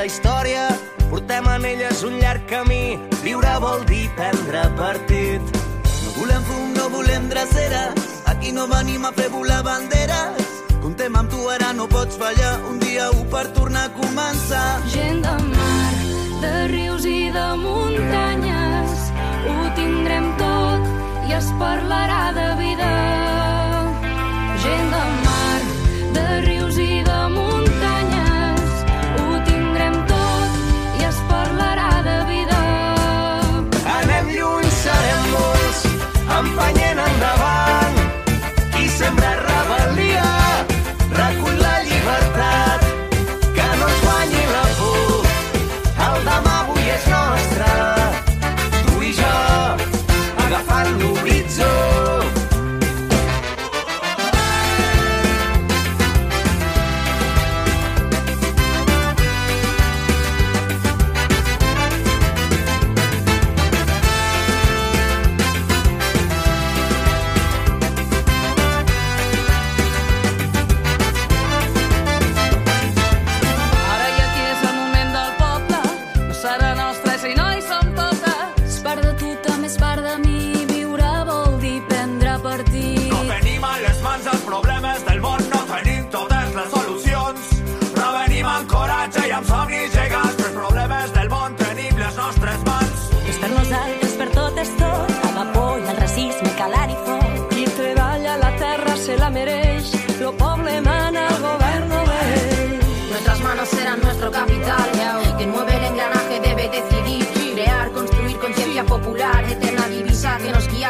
La història. Portem en elles un llarg camí, viure vol dir prendre partit. No volem fum, no volem drecera, aquí no venim a fer volar banderes. Contem amb tu, ara no pots fallar, un dia u per tornar a començar. Gent de mar, de rius i de muntanyes, ho tindrem tot i es parlarà de vida. Gent de mar, de rius empenyent endavant. Qui sembra rebel·lia,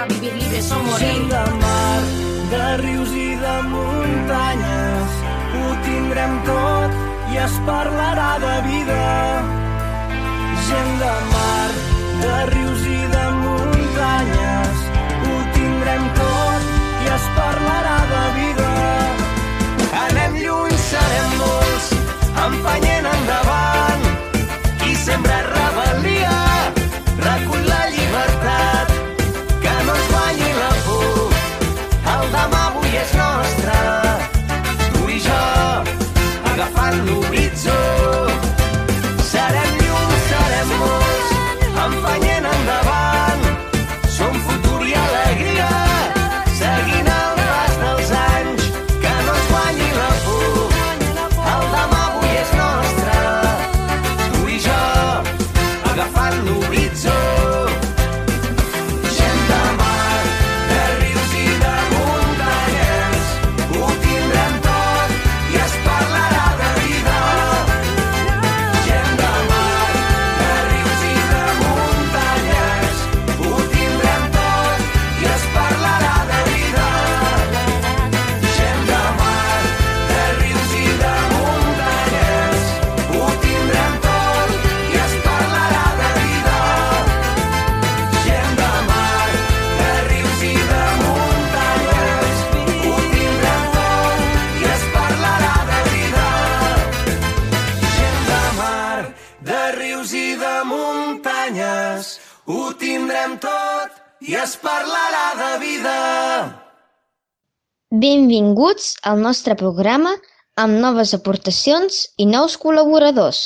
a vivir libres o morir. Gent de mar, de rius i de muntanyes, ho tindrem tot i es parlarà de vida. Gent de mar, de rius i de muntanyes, ho tindrem tot i es parlarà de vida. Anem lluny, serem molts, empenyent endavant. Qui sembra rebel·lia, és nostre. Tu i jo, agafant l'horitzó. Serem llum, serem molts, endavant. Benvinguts al nostre programa amb noves aportacions i nous col·laboradors.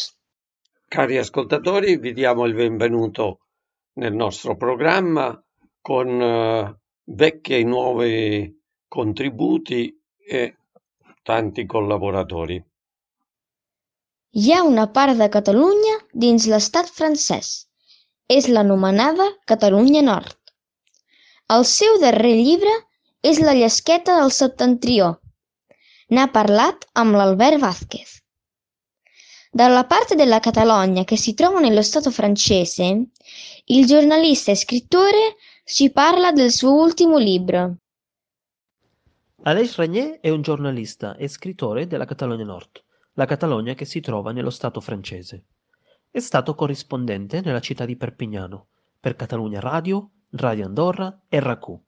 Cari ascoltatori, vi diamo il benvenuto nel nostro programma con eh, vecchi e nuovi contributi e tanti collaboratori. Hi ha una part de Catalunya dins l'estat francès. És l'anomenada Catalunya Nord. El seu darrer llibre és La llesqueta del septentrió. N'ha parlat amb l'Albert Vázquez. Dalla parte della Catalogna che si trova nello Stato francese, il giornalista e scrittore ci parla del suo ultimo libro. Aleix Ragné è un giornalista e scrittore della Catalogna Nord, la Catalogna che si trova nello Stato francese. È stato corrispondente nella città di Perpignano per Catalogna Radio, Radio Andorra e RACU,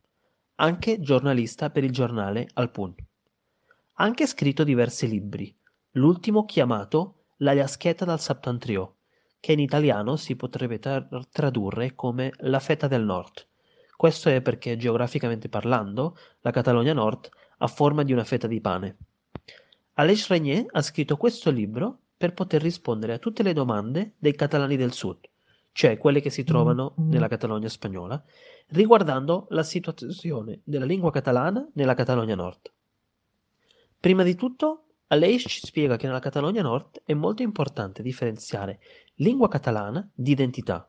anche giornalista per il giornale Al Punt. Ha anche scritto diversi libri, l'ultimo chiamato La Llaschetta dal Septentriò, che in italiano si potrebbe tra- tradurre come La fetta del nord. Questo è perché geograficamente parlando la Catalogna Nord ha forma di una fetta di pane. Aleix Ragné ha scritto questo libro per poter rispondere a tutte le domande dei catalani del sud, cioè quelle che si trovano nella Catalogna spagnola, riguardando la situazione della lingua catalana nella Catalogna Nord. Prima di tutto, Aleix ci spiega che nella Catalogna Nord è molto importante differenziare lingua catalana di identità.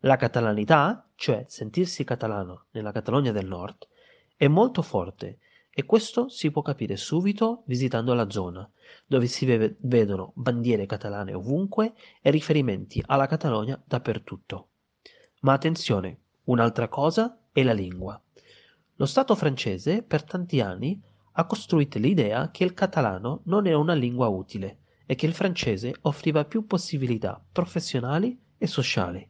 La catalanità, cioè sentirsi catalano nella Catalogna del Nord, è molto forte e questo si può capire subito visitando la zona, dove si ve- vedono bandiere catalane ovunque e riferimenti alla Catalogna dappertutto. Ma attenzione, un'altra cosa è la lingua. Lo Stato francese per tanti anni ha costruito l'idea che il catalano non era una lingua utile e che il francese offriva più possibilità professionali e sociali.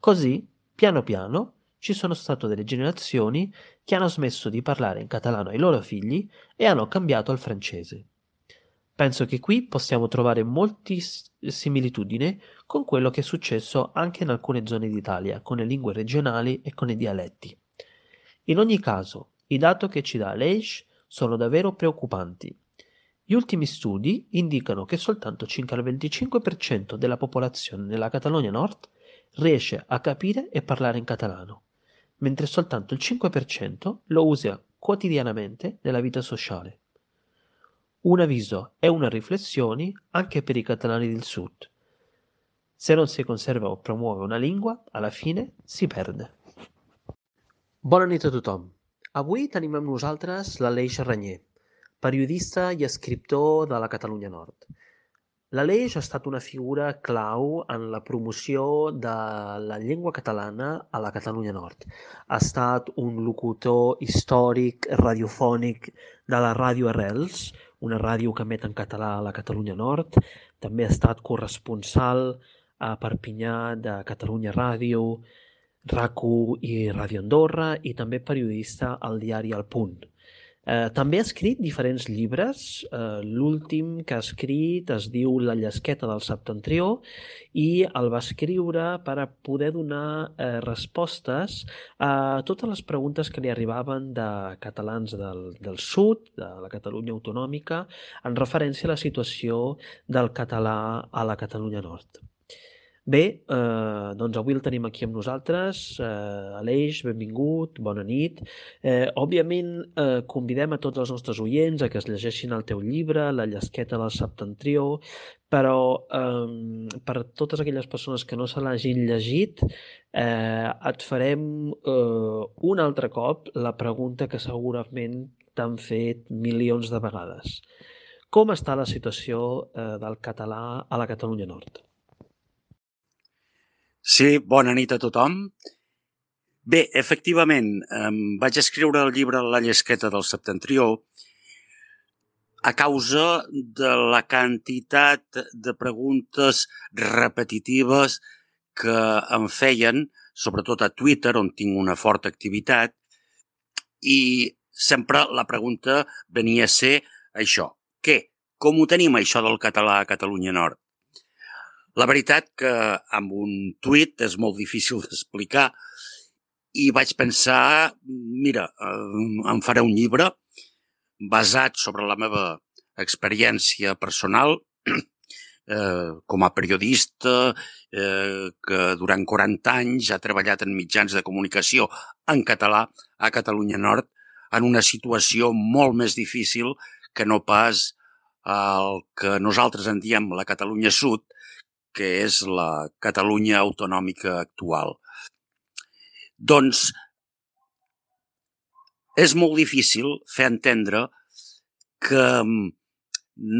Così, piano piano, ci sono state delle generazioni che hanno smesso di parlare in catalano ai loro figli e hanno cambiato al francese. Penso che qui possiamo trovare molte similitudini con quello che è successo anche in alcune zone d'Italia, con le lingue regionali e con i dialetti. In ogni caso, i dati che ci dà Aleix sono davvero preoccupanti. Gli ultimi studi indicano che soltanto circa il 25% della popolazione nella Catalogna Nord riesce a capire e parlare in catalano, mentre soltanto il 5% lo usa quotidianamente nella vita sociale. Un avviso e una riflessione anche per i catalani del sud. Se non si conserva o promuove una lingua, alla fine si perde. Bona nit a tothom. Avui tenim amb nosaltres l'Aleix Ranyer, periodista i escriptor de la Catalunya Nord. L'Aleix ha estat una figura clau en la promoció de la llengua catalana a la Catalunya Nord. Ha estat un locutor històric, radiofònic de la Ràdio Arrels, una ràdio que emet en català a la Catalunya Nord. També ha estat corresponsal a Perpinyà de Catalunya Ràdio, RACU i Ràdio Andorra i també periodista al diari El Punt. Eh, també ha escrit diferents llibres. Eh, L'últim que ha escrit es diu La llesqueta del septentrió i el va escriure per a poder donar eh, respostes a totes les preguntes que li arribaven de catalans del, del sud, de la Catalunya autonòmica, en referència a la situació del català a la Catalunya nord. Bé, eh, doncs avui el tenim aquí amb nosaltres. Eh, Aleix, benvingut, bona nit. Eh, òbviament, eh, convidem a tots els nostres oients a que es llegeixin el teu llibre, La llesqueta del septentrió, però eh, per totes aquelles persones que no se l'hagin llegit, eh, et farem eh, un altre cop la pregunta que segurament t'han fet milions de vegades. Com està la situació eh, del català a la Catalunya Nord? Sí, bona nit a tothom. Bé, efectivament, em vaig escriure el llibre La llesqueta del septentrió a causa de la quantitat de preguntes repetitives que em feien, sobretot a Twitter, on tinc una forta activitat, i sempre la pregunta venia a ser això. Què? Com ho tenim, això del català a Catalunya Nord? La veritat que amb un tuit és molt difícil d'explicar i vaig pensar, mira, em faré un llibre basat sobre la meva experiència personal eh, com a periodista eh, que durant 40 anys ha treballat en mitjans de comunicació en català a Catalunya Nord en una situació molt més difícil que no pas el que nosaltres en diem la Catalunya Sud, que és la Catalunya autonòmica actual. Doncs és molt difícil fer entendre que mm,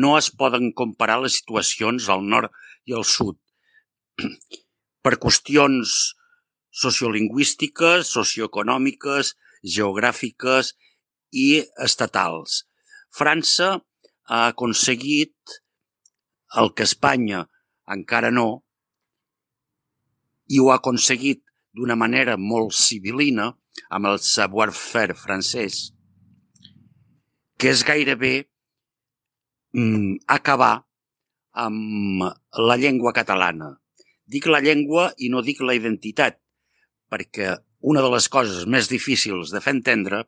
no es poden comparar les situacions al nord i al sud per qüestions sociolingüístiques, socioeconòmiques, geogràfiques i estatals. França ha aconseguit el que Espanya encara no, i ho ha aconseguit d'una manera molt civilina amb el savoir-faire francès, que és gairebé mm, acabar amb la llengua catalana. Dic la llengua i no dic la identitat, perquè una de les coses més difícils de fer entendre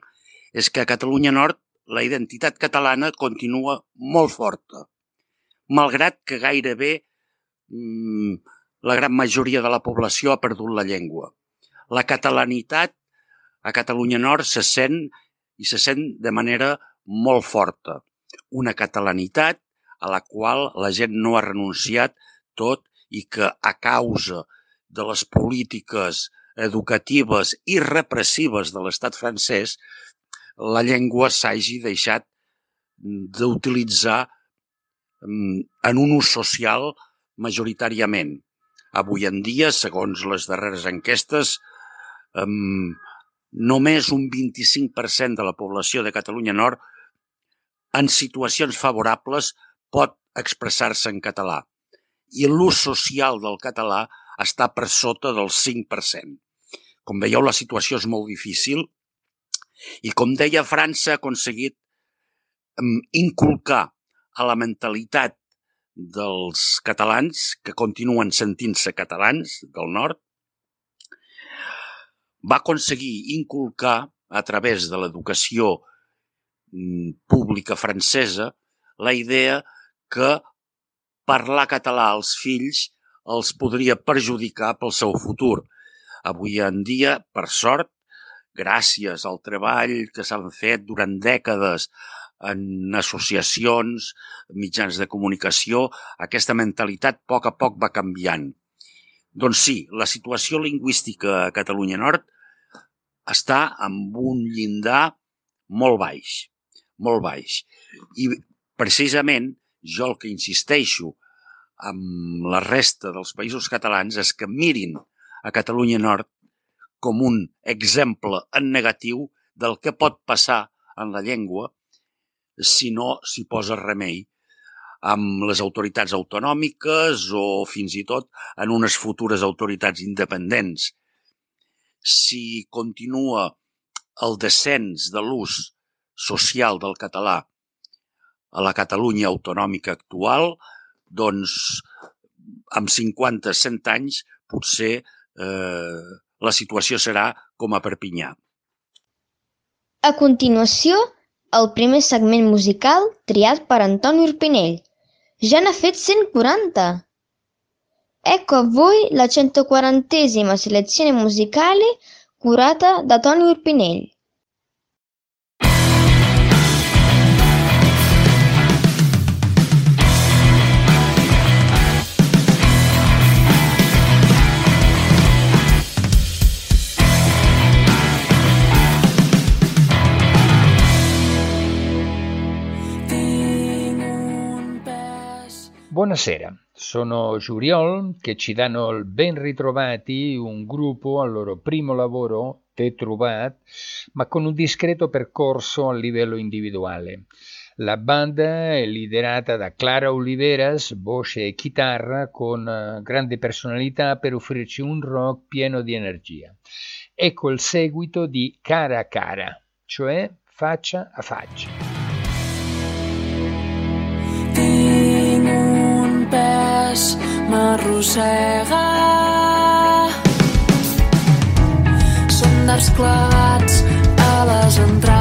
és que a Catalunya Nord la identitat catalana continua molt forta, malgrat que gairebé la gran majoria de la població ha perdut la llengua. La catalanitat a Catalunya Nord se sent i se sent de manera molt forta. Una catalanitat a la qual la gent no ha renunciat tot i que a causa de les polítiques educatives i repressives de l'estat francès, la llengua s'hagi deixat d'utilitzar mm, en un ús social majoritàriament. Avui en dia, segons les darreres enquestes, um, només un 25% de la població de Catalunya Nord en situacions favorables pot expressar-se en català i l'ús social del català està per sota del 5%. Com veieu, la situació és molt difícil i, com deia, França ha aconseguit inculcar a la mentalitat dels catalans que continuen sentint-se catalans del nord, va aconseguir inculcar a través de l'educació mm, pública francesa la idea que parlar català als fills els podria perjudicar pel seu futur. Avui en dia, per sort, gràcies al treball que s'han fet durant dècades en associacions, mitjans de comunicació, aquesta mentalitat a poc a poc va canviant. Doncs sí, la situació lingüística a Catalunya Nord està amb un llindar molt baix, molt baix. I precisament jo el que insisteixo amb la resta dels països catalans és que mirin a Catalunya Nord com un exemple en negatiu del que pot passar en la llengua si no s'hi posa remei amb les autoritats autonòmiques o fins i tot en unes futures autoritats independents. Si continua el descens de l'ús social del català a la Catalunya autonòmica actual, doncs amb 50-100 anys potser eh, la situació serà com a Perpinyà. A continuació, el primer segment musical triat per Antoni Urpinell. Ja n'ha fet cent quaranta! Ecco a voi la 140esima selezione musicale curata da Tony Urpinell. Buonasera, sono Giuriol che ci danno il ben ritrovati, un gruppo al loro primo lavoro, Te Truvat, ma con un discreto percorso a livello individuale. La band è liderata da Clara Oliveras, voce e chitarra, con eh, grande personalità per offrirci un rock pieno di energia. Ecco il seguito di Cara a Cara, cioè faccia a faccia. M'arrossega. Són darts clavats a les entranyes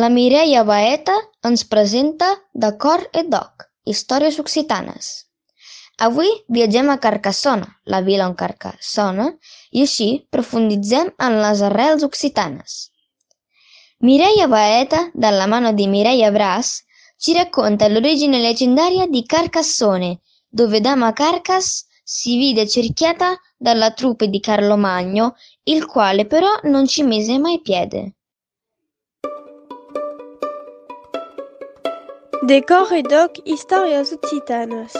La Mireia Baeta ens presenta De cor et doc, històries occitanes. Avui viatgem a Carcassona, la vila on Carcassona, i així profunditzem en les arrels occitanes. Mireia Baeta, dalla mano di Mireia Bras, ci racconta l'origine leggendaria di Carcassone, dove Dama Carcas si vide cerchiata dalla truppe di Carlo Magno, il quale però non ci mise mai piede. Decor i doc històries occitanes.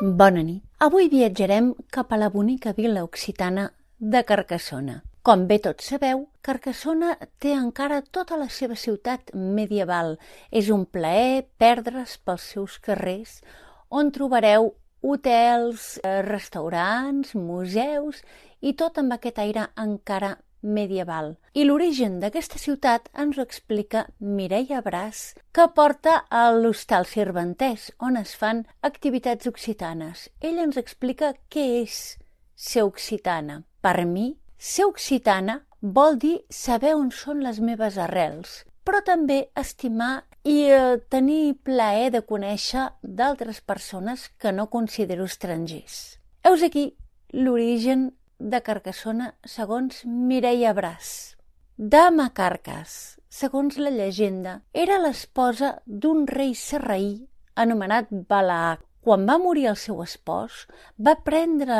Bona nit. Avui viatjarem cap a la bonica vila occitana de Carcassona. Com bé tots sabeu, Carcassona té encara tota la seva ciutat medieval. És un plaer perdre's pels seus carrers, on trobareu hotels, eh, restaurants, museus i tot amb aquest aire encara medieval. I l'origen d'aquesta ciutat ens ho explica Mireia Bràs, que porta a l'Hostal Cervantès, on es fan activitats occitanes. Ella ens explica què és ser occitana. Per mi, ser occitana vol dir saber on són les meves arrels, però també estimar i eh, tenir plaer de conèixer d'altres persones que no considero estrangers. Heus aquí l'origen de Carcassona segons Mireia Bràs. Dama Carcas, segons la llegenda, era l'esposa d'un rei serraí anomenat Balaac. Quan va morir el seu espòs, va prendre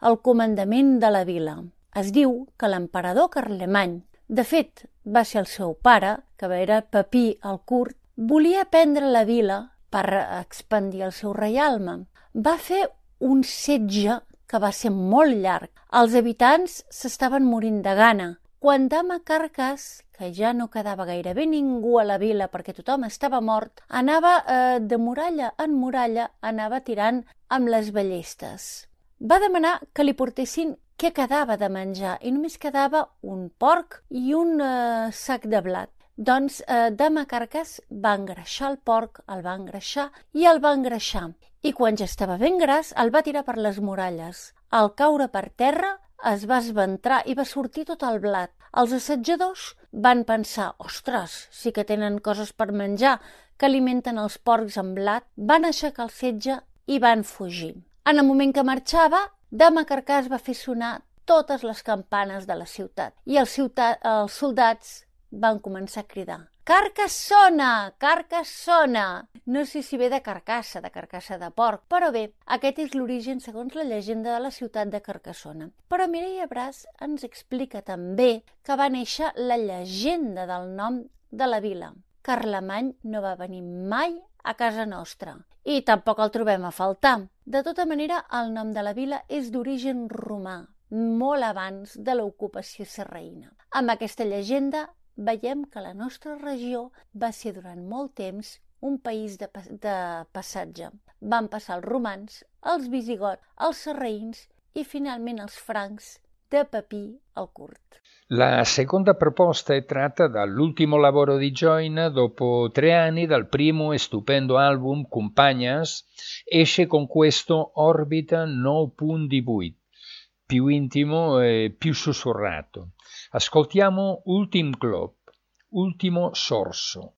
el comandament de la vila. Es diu que l'emperador Carlemany, de fet, va ser el seu pare, que era Papí el Curt, volia prendre la vila per expandir el seu reialme. Va fer un setge que va ser molt llarg. Els habitants s'estaven morint de gana. Quan Dama Carcas, que ja no quedava gairebé ningú a la vila perquè tothom estava mort, anava eh, de muralla en muralla, anava tirant amb les ballestes. Va demanar que li portessin què quedava de menjar i només quedava un porc i un eh, sac de blat. Doncs eh, Dama Carcas va engreixar el porc, el va engreixar i el va engreixar. I quan ja estava ben gras, el va tirar per les muralles. Al caure per terra, es va esventrar i va sortir tot el blat. Els assetjadors van pensar, ostres, sí que tenen coses per menjar, que alimenten els porcs amb blat, van aixecar el setge i van fugir. En el moment que marxava, Dama Carcàs va fer sonar totes les campanes de la ciutat i els, ciutat, els soldats van començar a cridar Carcassona! Carcassona! No sé si ve de carcassa, de carcassa de porc, però bé, aquest és l'origen segons la llegenda de la ciutat de Carcassona. Però Mireia Bràs ens explica també que va néixer la llegenda del nom de la vila. Carlemany no va venir mai a casa nostra i tampoc el trobem a faltar. De tota manera, el nom de la vila és d'origen romà, molt abans de l'ocupació serraïna. Amb aquesta llegenda veiem que la nostra regió va ser durant molt temps un país de, de passatge. Van passar els romans, els visigots, els serraïns i finalment els francs de Papì al Curt. La seconda proposta è tratta dall'ultimo lavoro di Joyna dopo tre anni dal primo e stupendo album Compagnas esce con questo Orbita No Pun di Buit, più intimo e più sussurrato. Ascoltiamo Ultim Globe, Ultimo Sorso.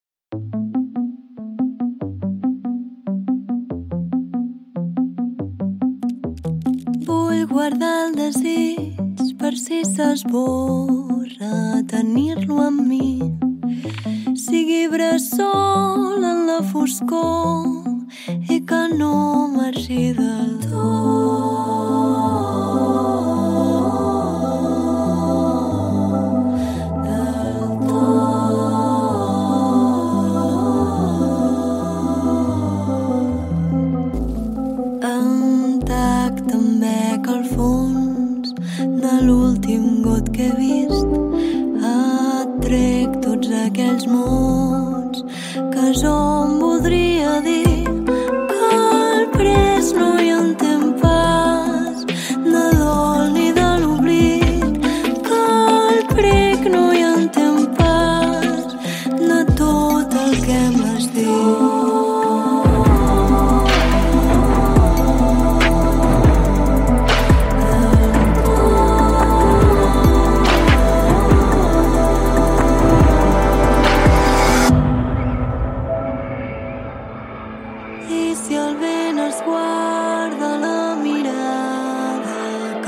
Vull guardar el desig per si s'esborra tenir-lo amb mi. Sigui bressol en la foscor i que no marxi del tot. Que he vist. Atrec tots aquells mots que jo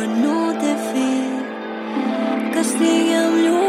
que no té fi, que estigui amb llum.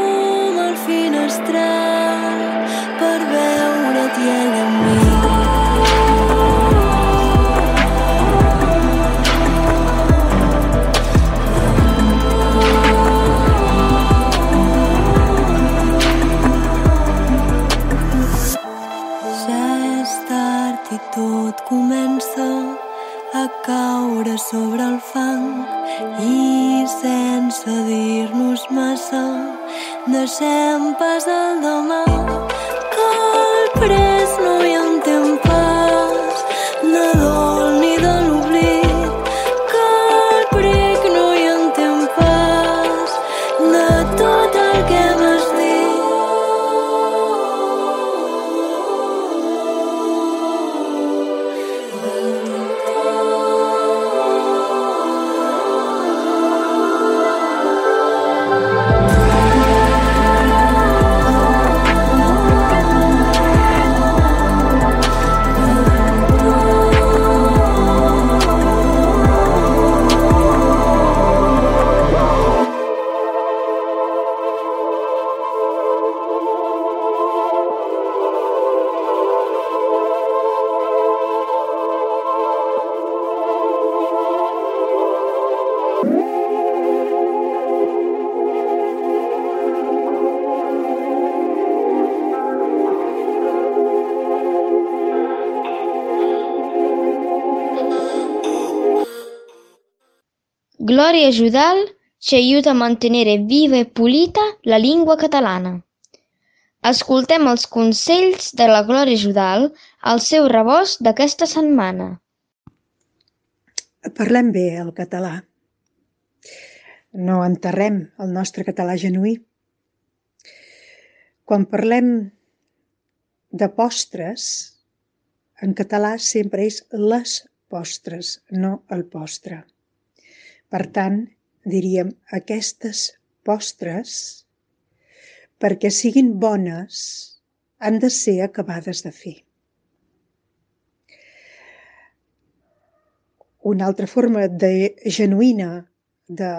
Deixem pas el demà, Gloria Judal ci aiuta a mantenere viva e pulita la lingua catalana. Escoltem els consells de la Glòria Judal al seu rebost d'aquesta setmana. Parlem bé el català. No enterrem el nostre català genuí. Quan parlem de postres, en català sempre és les postres, no el postre. Per tant, diríem aquestes postres, perquè siguin bones, han de ser acabades de fer. Una altra forma de genuïna de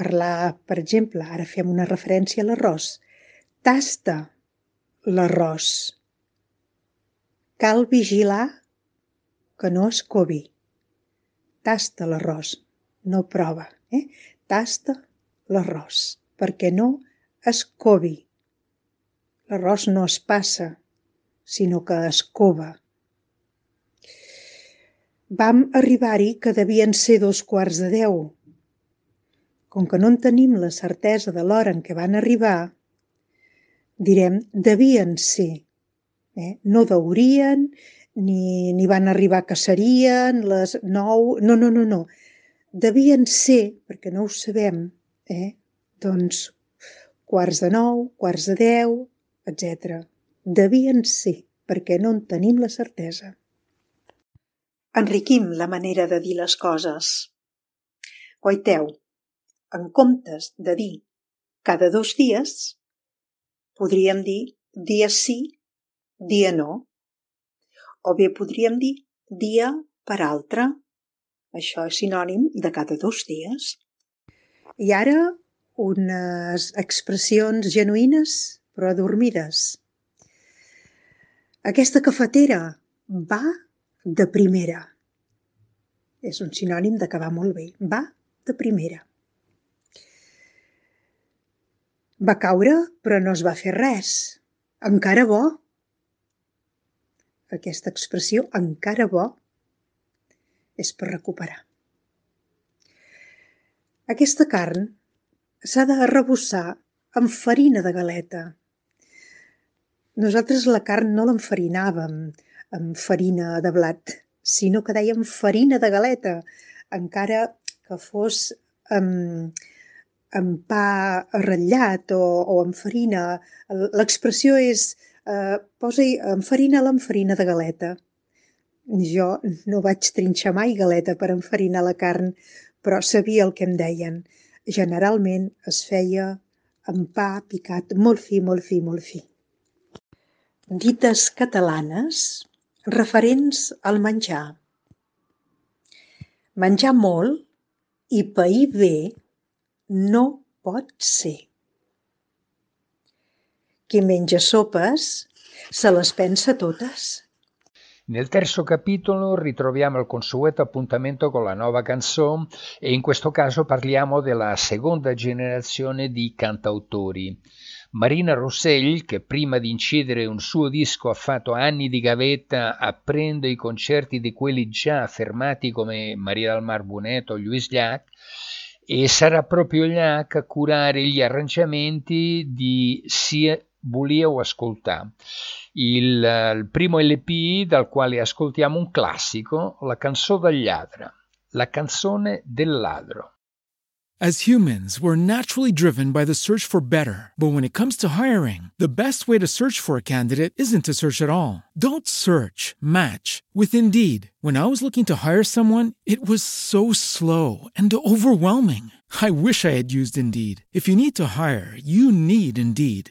parlar, per exemple, ara fem una referència a l'arròs. Tasta l'arròs. Cal vigilar que no es covi. Tasta l'arròs, no prova. Eh? Tasta l'arròs, perquè no es covi. L'arròs no es passa, sinó que es cova. Vam arribar-hi que devien ser dos quarts de deu. Com que no en tenim la certesa de l'hora en què van arribar, direm devien ser. Eh? No deurien, ni, ni van arribar que serien les nou... No, no, no, no. Devien ser, perquè no ho sabem, eh? doncs quarts de nou, quarts de deu, etc. Devien ser, perquè no en tenim la certesa. Enriquim la manera de dir les coses. Guaiteu, en comptes de dir cada dos dies, podríem dir dia sí, dia no. O bé podríem dir dia per altre. Això és sinònim de cada dos dies. I ara unes expressions genuïnes però adormides. Aquesta cafetera va de primera. És un sinònim de que va molt bé. Va de primera. Va caure, però no es va fer res. Encara bo. Aquesta expressió, encara bo, és per recuperar. Aquesta carn s'ha de arrebossar amb farina de galeta. Nosaltres la carn no l'enfarinàvem amb farina de blat, sinó que dèiem farina de galeta, encara que fos amb, amb pa ratllat o, o amb farina. L'expressió és eh, posa-hi amb farina de galeta. Jo no vaig trinxar mai galeta per enfarinar la carn, però sabia el que em deien. Generalment es feia amb pa picat molt fi, molt fi, molt fi. Dites catalanes referents al menjar. Menjar molt i pair bé no pot ser. Qui menja sopes se les pensa totes. Nel terzo capitolo ritroviamo il consueto appuntamento con la nuova canzone e in questo caso parliamo della seconda generazione di cantautori. Marina Rossell, che prima di incidere un suo disco ha fatto anni di gavetta, apprende i concerti di quelli già affermati come Maria del Mar Buneto Luis Llach, e sarà proprio là che curare gli arrangiamenti di sia volíeu ascoltar. Il, eh, il primo LP dal quale ascoltiamo un classico, la canzone del lladre, la canzone del ladro. As humans, we're naturally driven by the search for better. But when it comes to hiring, the best way to search for a candidate isn't to search at all. Don't search, match with Indeed. When I was looking to hire someone, it was so slow and overwhelming. I wish I had used Indeed. If you need to hire, you need Indeed.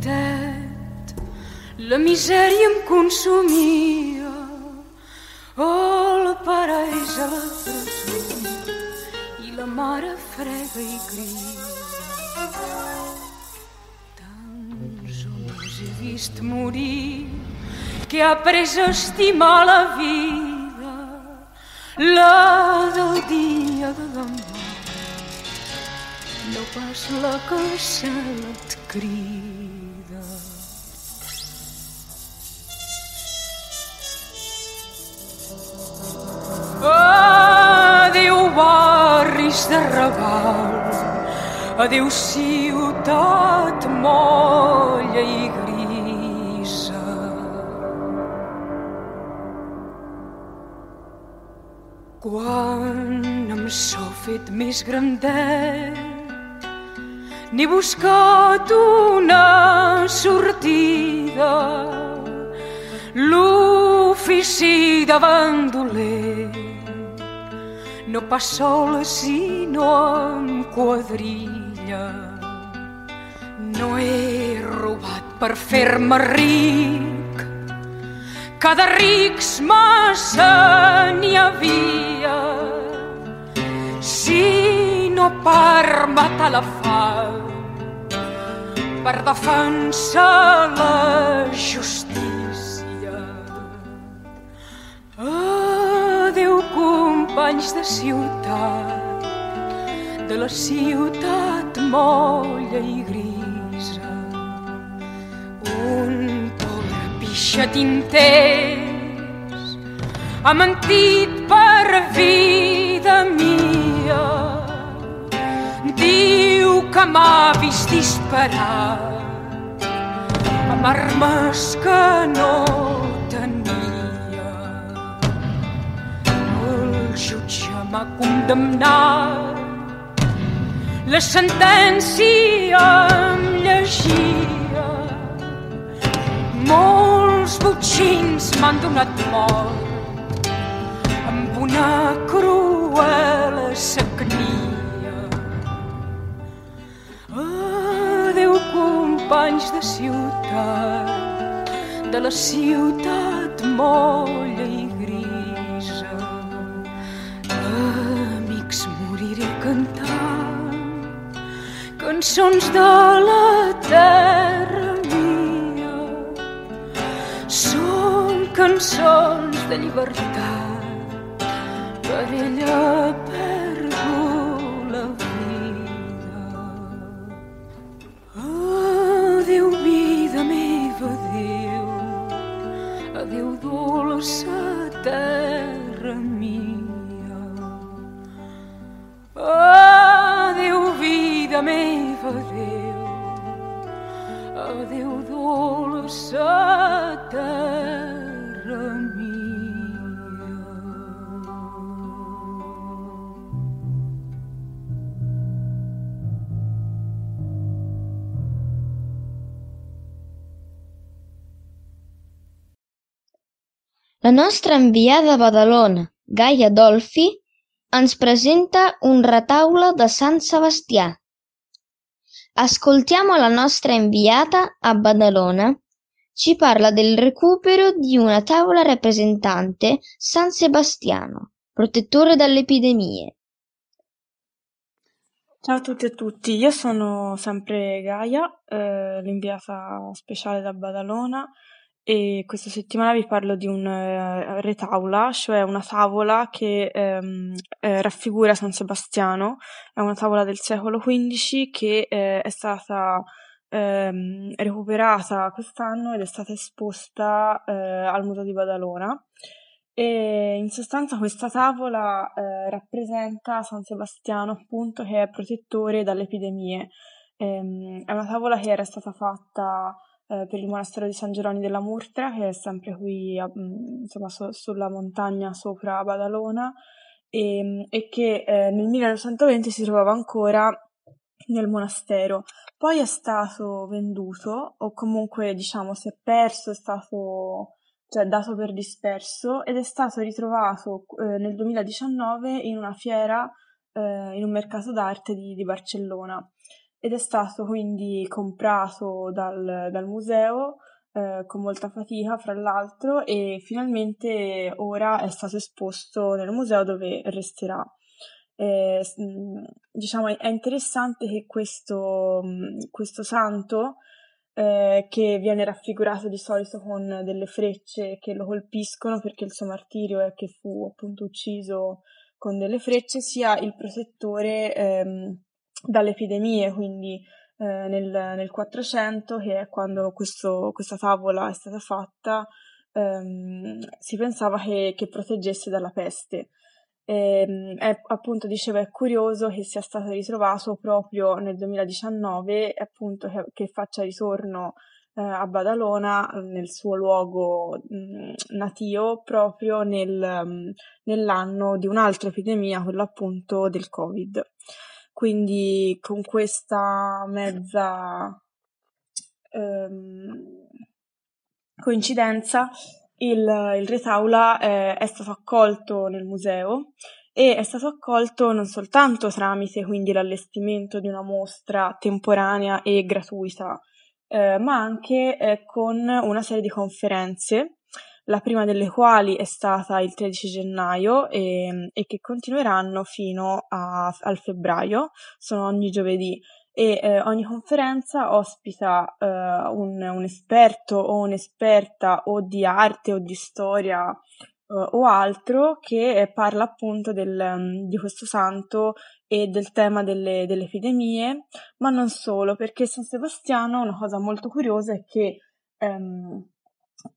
Petitet, la misèria em consumia. Oh, la pareix a la presó i la mare frega i crida. Tants homes he vist morir que ha après a estimar la vida, la del dia de demà no pas la que el cel Adéu barris de Raval, adéu ciutat molla i grisa. Quan em sou fet més grandet, n'he buscat una sortida. L'ofici de bandoler no pas sol sinó amb quadrilla. No he robat per fer-me ric, cada rics massa n'hi havia, sinó per matar la fam, per defensar la justícia. Adéu, companys de ciutat, de la ciutat molla i grisa. Un pobre pixat intens ha mentit per vida mia. Diu que m'ha vist disparar amb armes que no tenia. Jutge m'ha condemnat, la sentència em llegia. Molts botxins m'han donat mort amb una cruel sagnia. Adéu, companys de ciutat, de la ciutat molla i. Amics, moriré cantant cançons de la terra mia. Són cançons de llibertat, per ella meva, adéu, adéu, dolça terra mia. La nostra enviada a Badalona, Gaia Dolfi, ens presenta un retaule de Sant Sebastià. Ascoltiamo la nostra inviata a Badalona. Ci parla del recupero di una tavola rappresentante San Sebastiano, protettore dalle epidemie. Ciao a tutti e tutti, io sono sempre Gaia, eh, l'inviata speciale da Badalona e questa settimana vi parlo di un eh, retaula, cioè una tavola che ehm, eh, raffigura San Sebastiano, è una tavola del secolo XV che eh, è stata ehm, recuperata quest'anno ed è stata esposta eh, al Museo di Badalona. E in sostanza questa tavola eh, rappresenta San Sebastiano appunto che è protettore dalle epidemie. Ehm, è una tavola che era stata fatta eh, per il monastero di San Geronimo della Murtra, che è sempre qui mm, insomma, so, sulla montagna sopra Badalona, e, e che eh, nel 1920 si trovava ancora nel monastero. Poi è stato venduto, o comunque diciamo si è perso, è stato cioè dato per disperso ed è stato ritrovato eh, nel 2019 in una fiera, eh, in un mercato d'arte di, di Barcellona ed è stato quindi comprato dal, dal museo eh, con molta fatica, fra l'altro, e finalmente ora è stato esposto nel museo dove resterà. Eh, diciamo è interessante che questo, questo santo eh, che viene raffigurato di solito con delle frecce che lo colpiscono perché il suo martirio è che fu appunto ucciso con delle frecce sia il protettore ehm, dalle epidemie, quindi eh, nel, nel 400, che è quando questo, questa tavola è stata fatta, ehm, si pensava che, che, proteggesse dalla peste. E, ehm, è, appunto, diceva, è curioso che sia stato ritrovato proprio nel 2019, appunto, che, che faccia ritorno eh, a Badalona, nel suo luogo mh, natio, proprio nel, mh, nell'anno di un'altra epidemia, quella appunto del Covid. Quindi con questa mezza ehm, coincidenza il, il retaula eh, è stato accolto nel museo e è stato accolto non soltanto tramite quindi l'allestimento di una mostra temporanea e gratuita, eh, ma anche eh, con una serie di conferenze la prima delle quali è stata il 13 gennaio e, e che continueranno fino a, al febbraio, sono ogni giovedì. E eh, ogni conferenza ospita eh, un, un, esperto o un'esperta o di arte o di storia eh, o altro che parla appunto del, di questo santo e del tema delle, delle epidemie, ma non solo, perché San Sebastiano, una cosa molto curiosa è che ehm,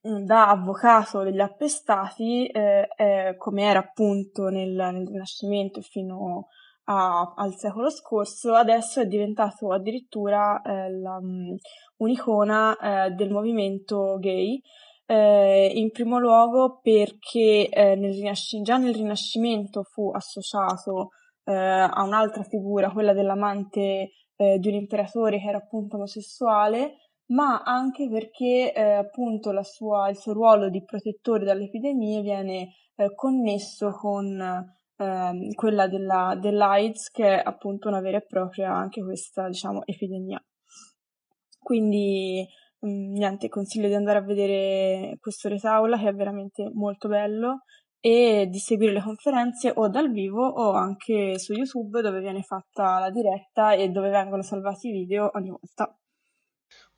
da avvocato degli appestati, eh, eh, come era appunto nel, nel Rinascimento fino a, al secolo scorso, adesso è diventato addirittura eh, la, um, un'icona eh, del movimento gay. Eh, in primo luogo perché eh, nel Rinasc- già nel Rinascimento fu associato a un'altra figura, quella dell'amante di un imperatore che era appunto omosessuale, ma anche perché eh, appunto sua, il suo ruolo di protettore dalle epidemie viene eh, connesso con eh, quella della, dell'AIDS, che è appunto una vera e propria anche questa, diciamo, epidemia. Quindi mh, mm, niente, consiglio di andare a vedere questo retaula che è veramente molto bello e di seguire le conferenze o dal vivo o anche su YouTube dove viene fatta la diretta e dove vengono salvati i video ogni volta.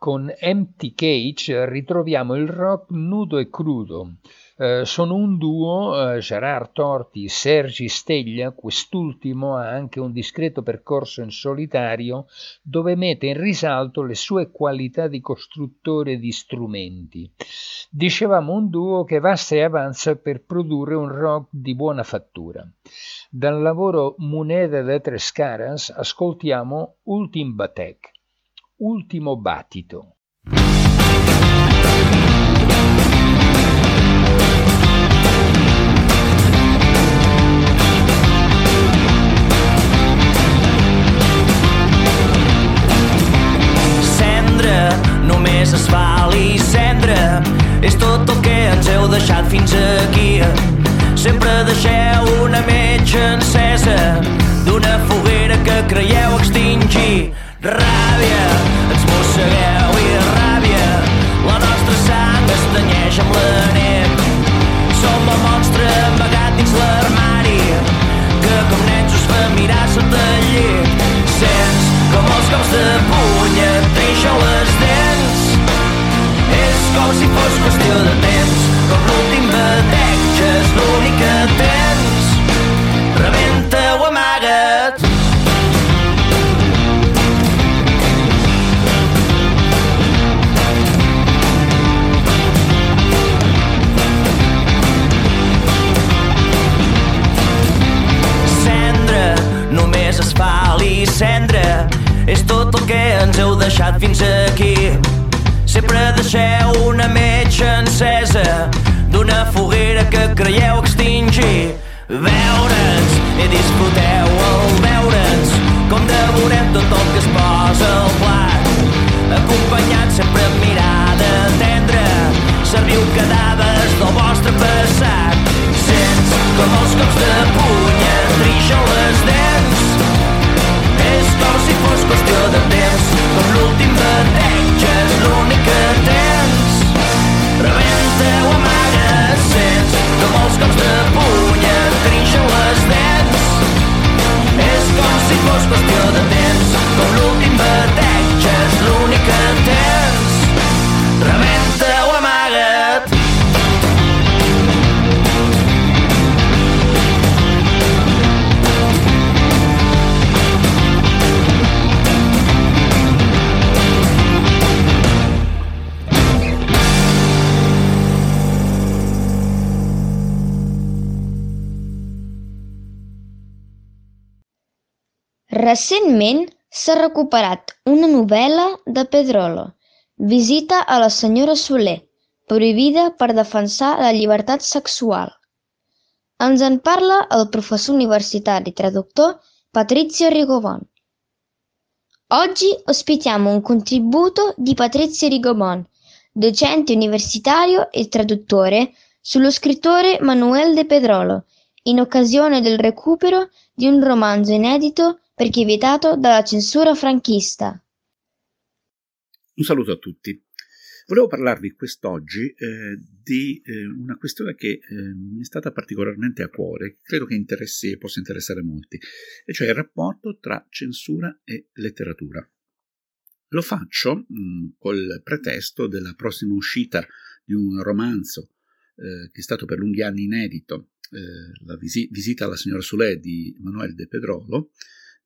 Con Empty Cage ritroviamo il rock nudo e crudo, Eh, sono un duo, eh, Gerard Torti, Sergi Steglia, quest'ultimo ha anche un discreto percorso in solitario dove mette in risalto le sue qualità di costruttore di strumenti. Dicevamo un duo che basta e avanza per produrre un rock di buona fattura. Dal lavoro Moneda de Tres Caras ascoltiamo Ultim Batec, ultimo battito. només asfalt i cendra és tot el que ens heu deixat fins aquí. Sempre deixeu una metge encesa d'una foguera que creieu extingir ràbia ens mossegueu i ràbia. La nostra sang es tenyeix amb la neu. Som el monstre amagat dins l'armari que com nens us fa mirar sota el llit. Sents com els cops de puny et trinxen les dents. És com si fos qüestió de temps, ens heu deixat fins aquí. Sempre deixeu una metge encesa d'una foguera que creieu extingir. Veure'ns i disfruteu el veure'ns com devorem tot el que es posa al plat. Acompanyant sempre amb mirada tendra, serviu cadàvers del vostre passat. Sents com els cops de puny trixen les dents és com si fos qüestió rebenta o amaga sents com Recentment s'ha recuperat una novel·la de Pedrolo, Visita a la senyora Soler, prohibida per defensar la llibertat sexual. Ens en parla el professor universitario e traductor Patrizio Rigobon. Oggi ospitiamo un contributo di Patrizio Rigobon, docente universitario e traduttore, sullo scrittore Manuel de Pedrolo, in occasione del recupero di un romanzo inedito perché vietato dalla censura franchista. Un saluto a tutti. Volevo parlarvi quest'oggi eh, di eh, una questione che eh, mi è stata particolarmente a cuore, credo che interessi possa interessare molti, e cioè il rapporto tra censura e letteratura. Lo faccio mh, col pretesto della prossima uscita di un romanzo eh, che è stato per lunghi anni inedito, eh, La visi- visita alla signora Soulé di Manuel de Pedrolo,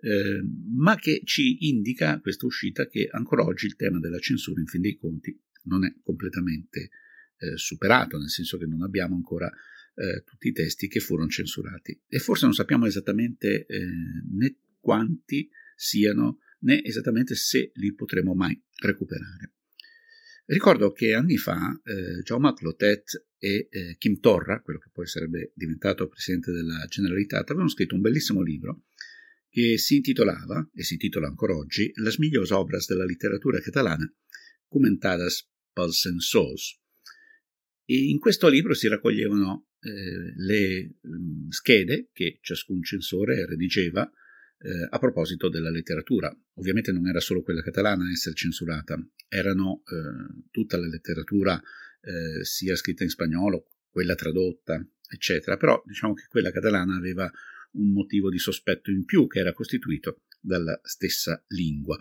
eh, ma che ci indica questa uscita che ancora oggi il tema della censura in fin dei conti non è completamente eh, superato, nel senso che non abbiamo ancora eh, tutti i testi che furono censurati e forse non sappiamo esattamente eh, né quanti siano né esattamente se li potremo mai recuperare. Ricordo che anni fa eh, Jaume Clotet e eh, Kim Torra, quello che poi sarebbe diventato presidente della Generalitat, avevano scritto un bellissimo libro che si intitolava, e si intitola ancora oggi, Las millors obras della letteratura catalana, commentadas pels censors. E in questo libro si raccoglievano eh, le mh, schede che ciascun censore redigeva eh, a proposito della letteratura. Ovviamente non era solo quella catalana a essere censurata, erano eh, tutta la letteratura eh, sia scritta in spagnolo, quella tradotta, eccetera, però diciamo che quella catalana aveva un motivo di sospetto in più che era costituito dalla stessa lingua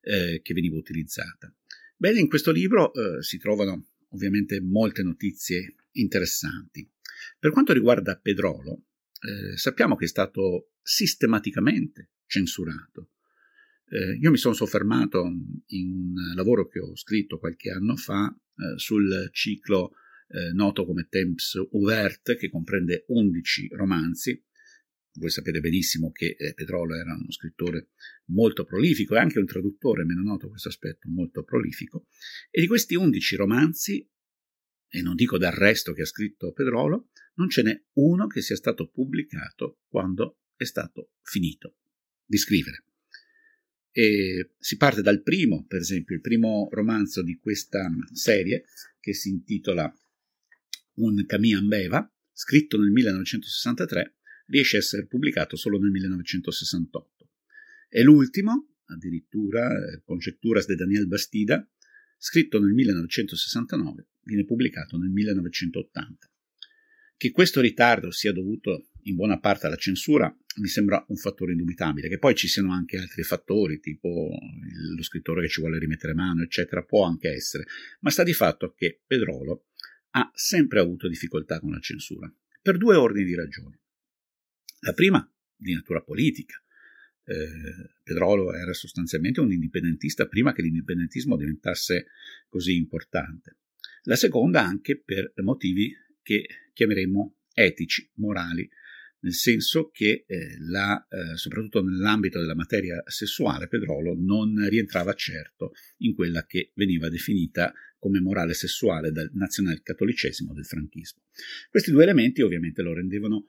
eh, che veniva utilizzata. Bene, in questo libro eh, si trovano ovviamente molte notizie interessanti. Per quanto riguarda Pedrolo, eh, sappiamo che è stato sistematicamente censurato. Eh, io mi sono soffermato in un lavoro che ho scritto qualche anno fa eh, sul ciclo eh, noto come Temps Ouvert, che comprende 11 romanzi. Voi sapete benissimo che eh, Pedrolo era uno scrittore molto prolifico e anche un traduttore, meno noto questo aspetto, molto prolifico. E di questi 11 romanzi, e non dico d'arresto che ha scritto Pedrolo, non ce n'è uno che sia stato pubblicato quando è stato finito di scrivere. E si parte dal primo, per esempio, il primo romanzo di questa serie, che si intitola Un Camille Ambeva, scritto nel 1963, riesce a essere pubblicato solo nel 1968. E l'ultimo, addirittura, eh, Conjecturas de Daniel Bastida, scritto nel 1969, viene pubblicato nel 1980. Che questo ritardo sia dovuto in buona parte alla censura mi sembra un fattore indubitabile, che poi ci siano anche altri fattori, tipo lo scrittore che ci vuole rimettere mano, eccetera, può anche essere, ma sta di fatto che Pedrolo ha sempre avuto difficoltà con la censura, per due ordini di ragioni. La prima, di natura politica. Eh, Pedrolo era sostanzialmente un indipendentista prima che l'indipendentismo diventasse così importante. La seconda anche per motivi che chiameremo etici, morali, nel senso che eh, la, eh, soprattutto nell'ambito della materia sessuale, Pedrolo non rientrava certo in quella che veniva definita come morale sessuale dal nazionalcattolicesimo del franchismo. Questi due elementi ovviamente lo rendevano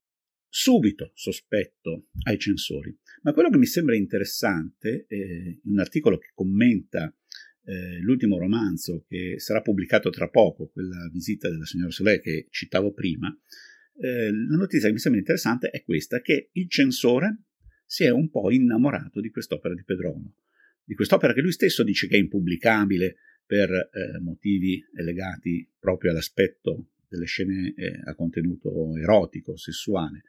Subito sospetto ai censori. Ma quello che mi sembra interessante, eh, un articolo che commenta eh, l'ultimo romanzo che sarà pubblicato tra poco, quella visita della signora Soleil che citavo prima, eh, la notizia che mi sembra interessante è questa, che il censore si è un po' innamorato di quest'opera di Pedrono, di quest'opera che lui stesso dice che è impubblicabile per eh, motivi legati proprio all'aspetto delle scene eh, a contenuto erotico, sessuale,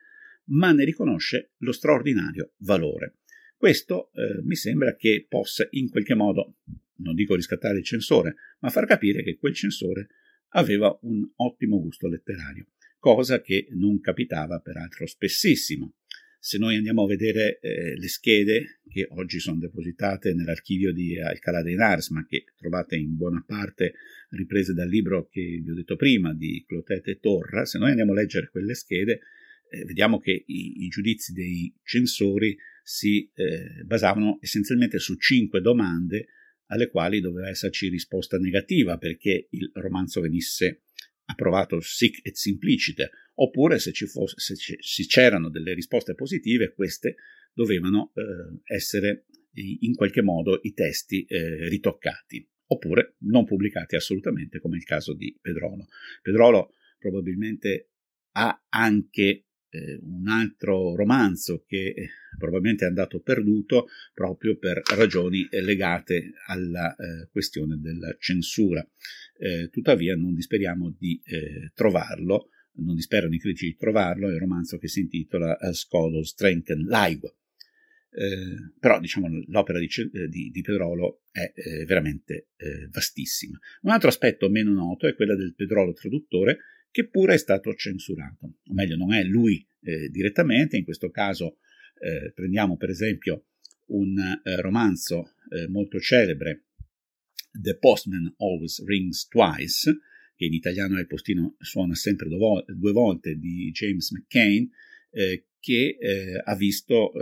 ma ne riconosce lo straordinario valore. Questo eh, mi sembra che possa in qualche modo, non dico riscattare il censore, ma far capire che quel censore aveva un ottimo gusto letterario, cosa che non capitava peraltro spessissimo. Se noi andiamo a vedere eh, le schede che oggi sono depositate nell'archivio di Alcalá de Henares, ma che trovate in buona parte riprese dal libro che vi ho detto prima di Clotet e Torra, se noi andiamo a leggere quelle schede, eh, vediamo che i, i, giudizi dei censori si eh, basavano essenzialmente su cinque domande alle quali doveva esserci risposta negativa perché il romanzo venisse approvato sic et simplicite, oppure se, ci fosse, se, ci, se c'erano delle risposte positive, queste dovevano eh, essere in qualche modo i testi eh, ritoccati, oppure non pubblicati assolutamente, come il caso di Pedrolo. Pedrolo probabilmente ha anche eh, un altro romanzo che eh, probabilmente è andato perduto proprio per ragioni eh, legate alla eh, questione della censura. Eh, tuttavia non disperiamo di eh, trovarlo, non disperano i critici di trovarlo, è un romanzo che si intitola Scodo Strengthen Live. Eh, però diciamo l'opera di, di, di Pedrolo è eh, veramente eh, vastissima. Un altro aspetto meno noto è quella del Pedrolo traduttore che pure è stato censurato, o meglio non è lui eh, direttamente, in questo caso eh, prendiamo per esempio un eh, romanzo eh, molto celebre, The Postman Always Rings Twice, che in italiano è Il postino suona sempre due volte di James McCain, eh, che eh, ha visto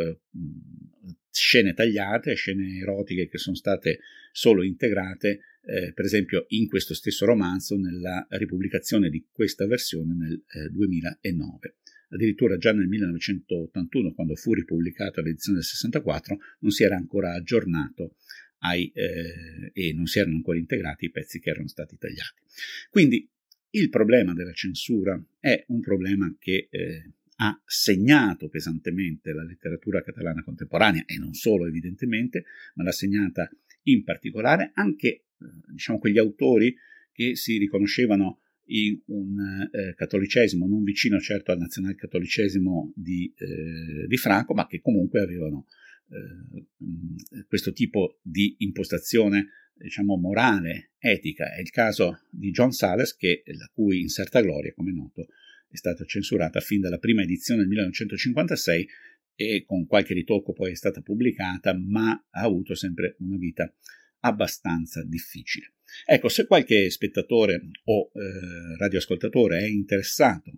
scene tagliate, scene erotiche che sono state solo integrate, eh, per esempio in questo stesso romanzo, nella ripubblicazione di questa versione nel 2009. Addirittura già nel 1981, quando fu ripubblicata l'edizione del 64, non si era ancora aggiornato ai, eh, e non si erano ancora integrati i pezzi che erano stati tagliati. Quindi il problema della censura è un problema che eh, ha segnato pesantemente la letteratura catalana contemporanea e non solo evidentemente, ma l'ha segnata in particolare anche eh, diciamo, quegli autori che si riconoscevano in un eh, cattolicesimo non vicino certo al nazionalcattolicesimo di, eh, di Franco, ma che comunque avevano eh, questo tipo di impostazione diciamo morale, etica. È il caso di John Sales, che, la cui Incerta Gloria, come noto, è stata censurata fin dalla prima edizione del 1956 e con qualche ritocco poi è stata pubblicata, ma ha avuto sempre una vita abbastanza difficile. Ecco, se qualche spettatore o eh, radioascoltatore è interessato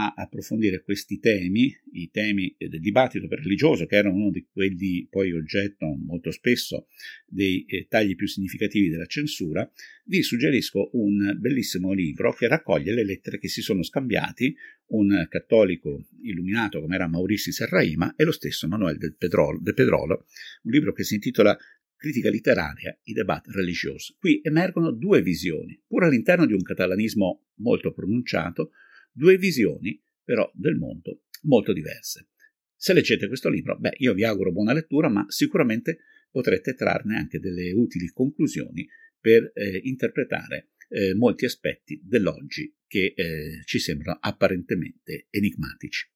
a approfondire questi temi, i temi del dibattito religioso, che erano uno di quelli poi oggetto molto spesso dei eh, tagli più significativi della censura, vi suggerisco un bellissimo libro che raccoglie le lettere che si sono scambiati un cattolico illuminato come era Maurizi Serraima e lo stesso Manuel del Pedrolo, del Pedrolo, un libro che si intitola critica letteraria, i debat religiosi. Qui emergono due visioni, pur all'interno di un catalanismo molto pronunciato, due visioni però del mondo molto diverse. Se leggete questo libro, beh, io vi auguro buona lettura, ma sicuramente potrete trarne anche delle utili conclusioni per eh, interpretare eh, molti aspetti dell'oggi che eh, ci sembrano apparentemente enigmatici.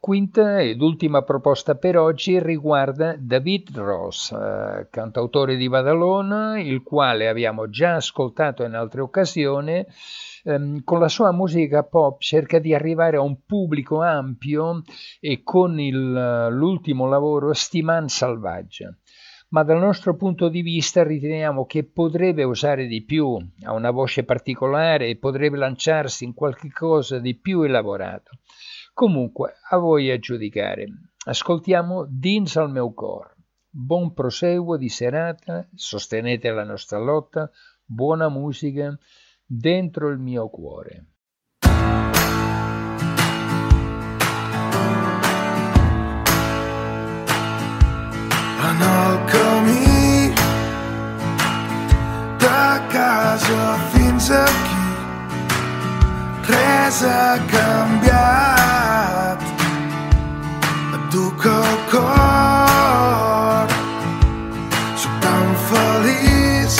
Quinta ed ultima proposta per oggi riguarda David Ross, eh, cantautore di Badalona, il quale abbiamo già ascoltato in altre occasioni. Ehm, con la sua musica pop cerca di arrivare a un pubblico ampio e con il, l'ultimo lavoro Stiman Salvaggia ma dal nostro punto di vista riteniamo che potrebbe usare di più, ha una voce particolare e potrebbe lanciarsi in qualche cosa di più elaborato. Comunque, a voi a giudicare. Ascoltiamo Dins al meu cor. Buon proseguo di serata, sostenete la nostra lotta, buona musica dentro il mio cuore. En el camí casa fins aquí res ha canviat. Duc el cor, soc tan feliç.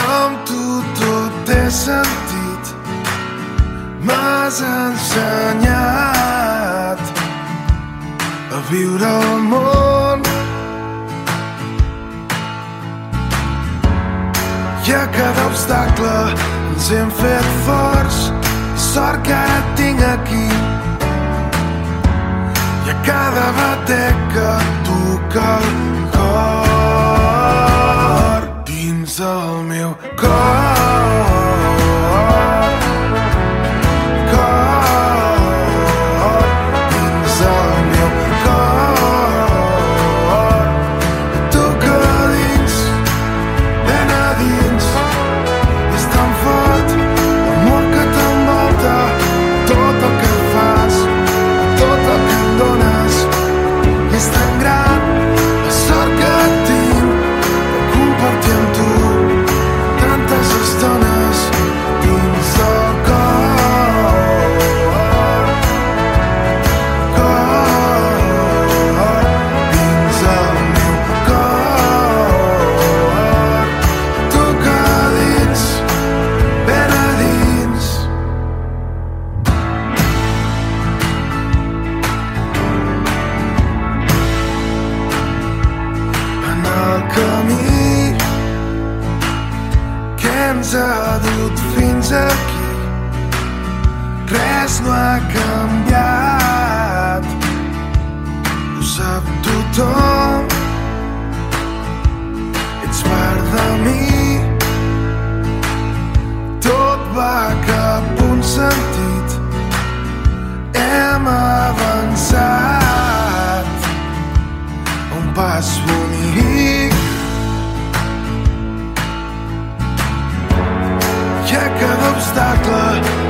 Amb tu tot té sentit. M'has ensenyat a viure el món i a cada obstacle ens hem fet forts sort que et tinc aquí cada batec que toca el cor. Dins el meu cor obstacle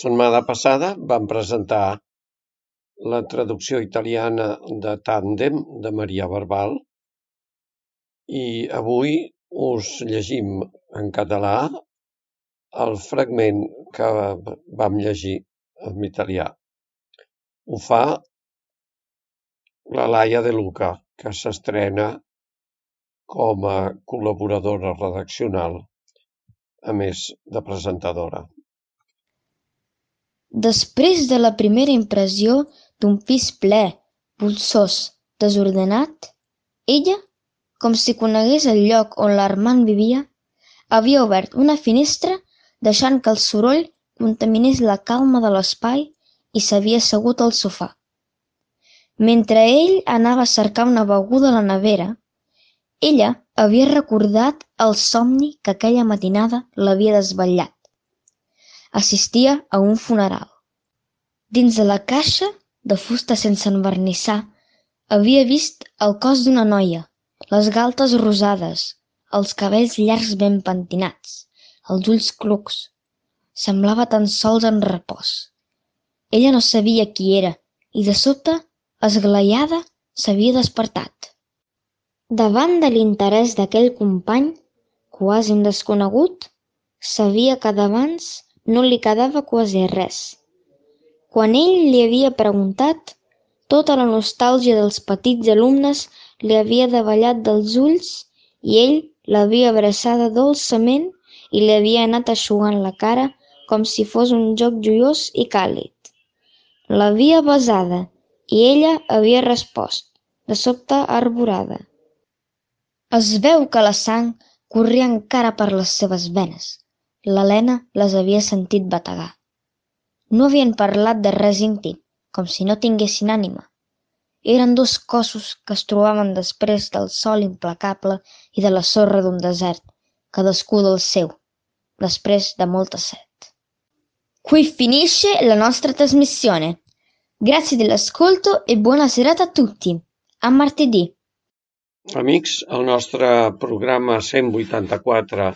setmana passada vam presentar la traducció italiana de Tàndem de Maria Barbal i avui us llegim en català el fragment que vam llegir en italià. Ho fa la Laia De Luca, que s'estrena com a col·laboradora redaccional, a més de presentadora. Després de la primera impressió d'un pis ple, polsós, desordenat, ella, com si conegués el lloc on l'Armand vivia, havia obert una finestra deixant que el soroll contaminés la calma de l'espai i s'havia assegut al sofà. Mentre ell anava a cercar una beguda a la nevera, ella havia recordat el somni que aquella matinada l'havia desvetllat. Assistia a un funeral. Dins de la caixa de fusta sense envernissar havia vist el cos d'una noia, les galtes rosades, els cabells llargs ben pentinats, els ulls clucs. Semblava tan sols en repòs. Ella no sabia qui era i de sobte, esglaiada, s'havia despertat. Davant de l'interès d'aquell company, quasi un desconegut, sabia que d'abans no li quedava quasi res. Quan ell li havia preguntat, tota la nostàlgia dels petits alumnes li havia davallat dels ulls i ell l'havia abraçada dolçament i li havia anat eixugant la cara com si fos un joc joiós i càlid. L'havia besada i ella havia respost, de sobte arborada. Es veu que la sang corria encara per les seves venes. L'Helena les havia sentit bategar. No havien parlat de res íntim, com si no tinguessin ànima. Eren dos cossos que es trobaven després del sol implacable i de la sorra d'un desert, cadascú del seu, després de molta set. Qui finisce la nostra trasmissione. Grazie dell'ascolto e buona serata a tutti. A martedì. Amics, el nostre programa 184 ha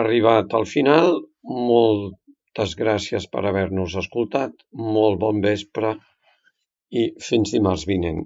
arribat al final. Moltes gràcies per haver-nos escoltat. Molt bon vespre i fins dimarts vinent.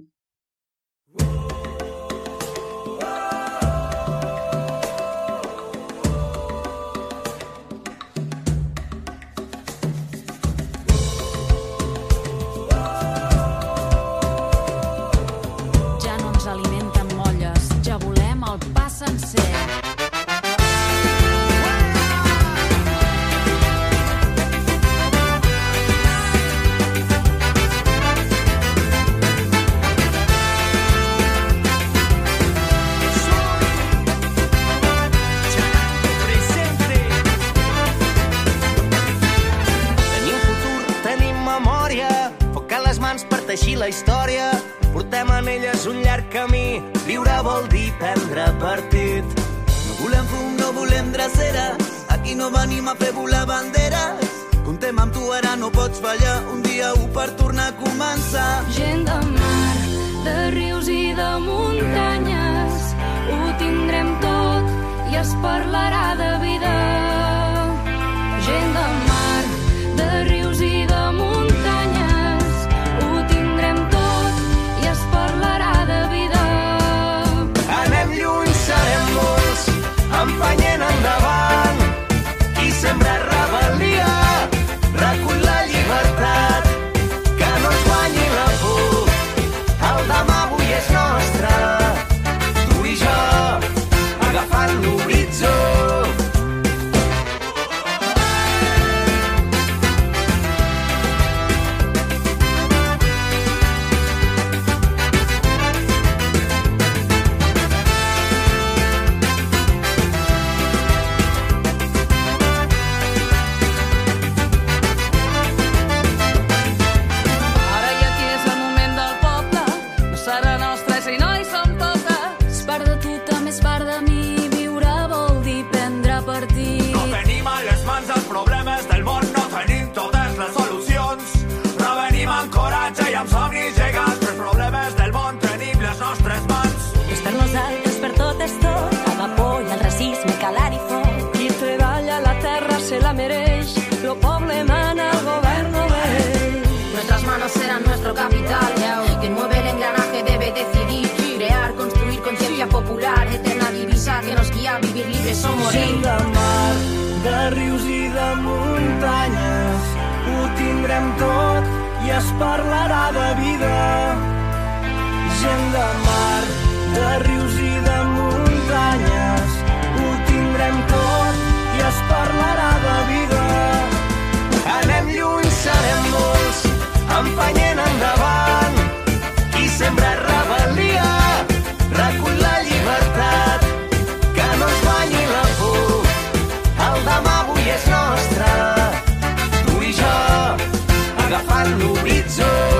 Es parlarà de vida. Gent de mar, de rius i de muntanyes, ho tindrem tot i es parlarà de vida. Anem lluny, serem molts, empenyent Valorizo.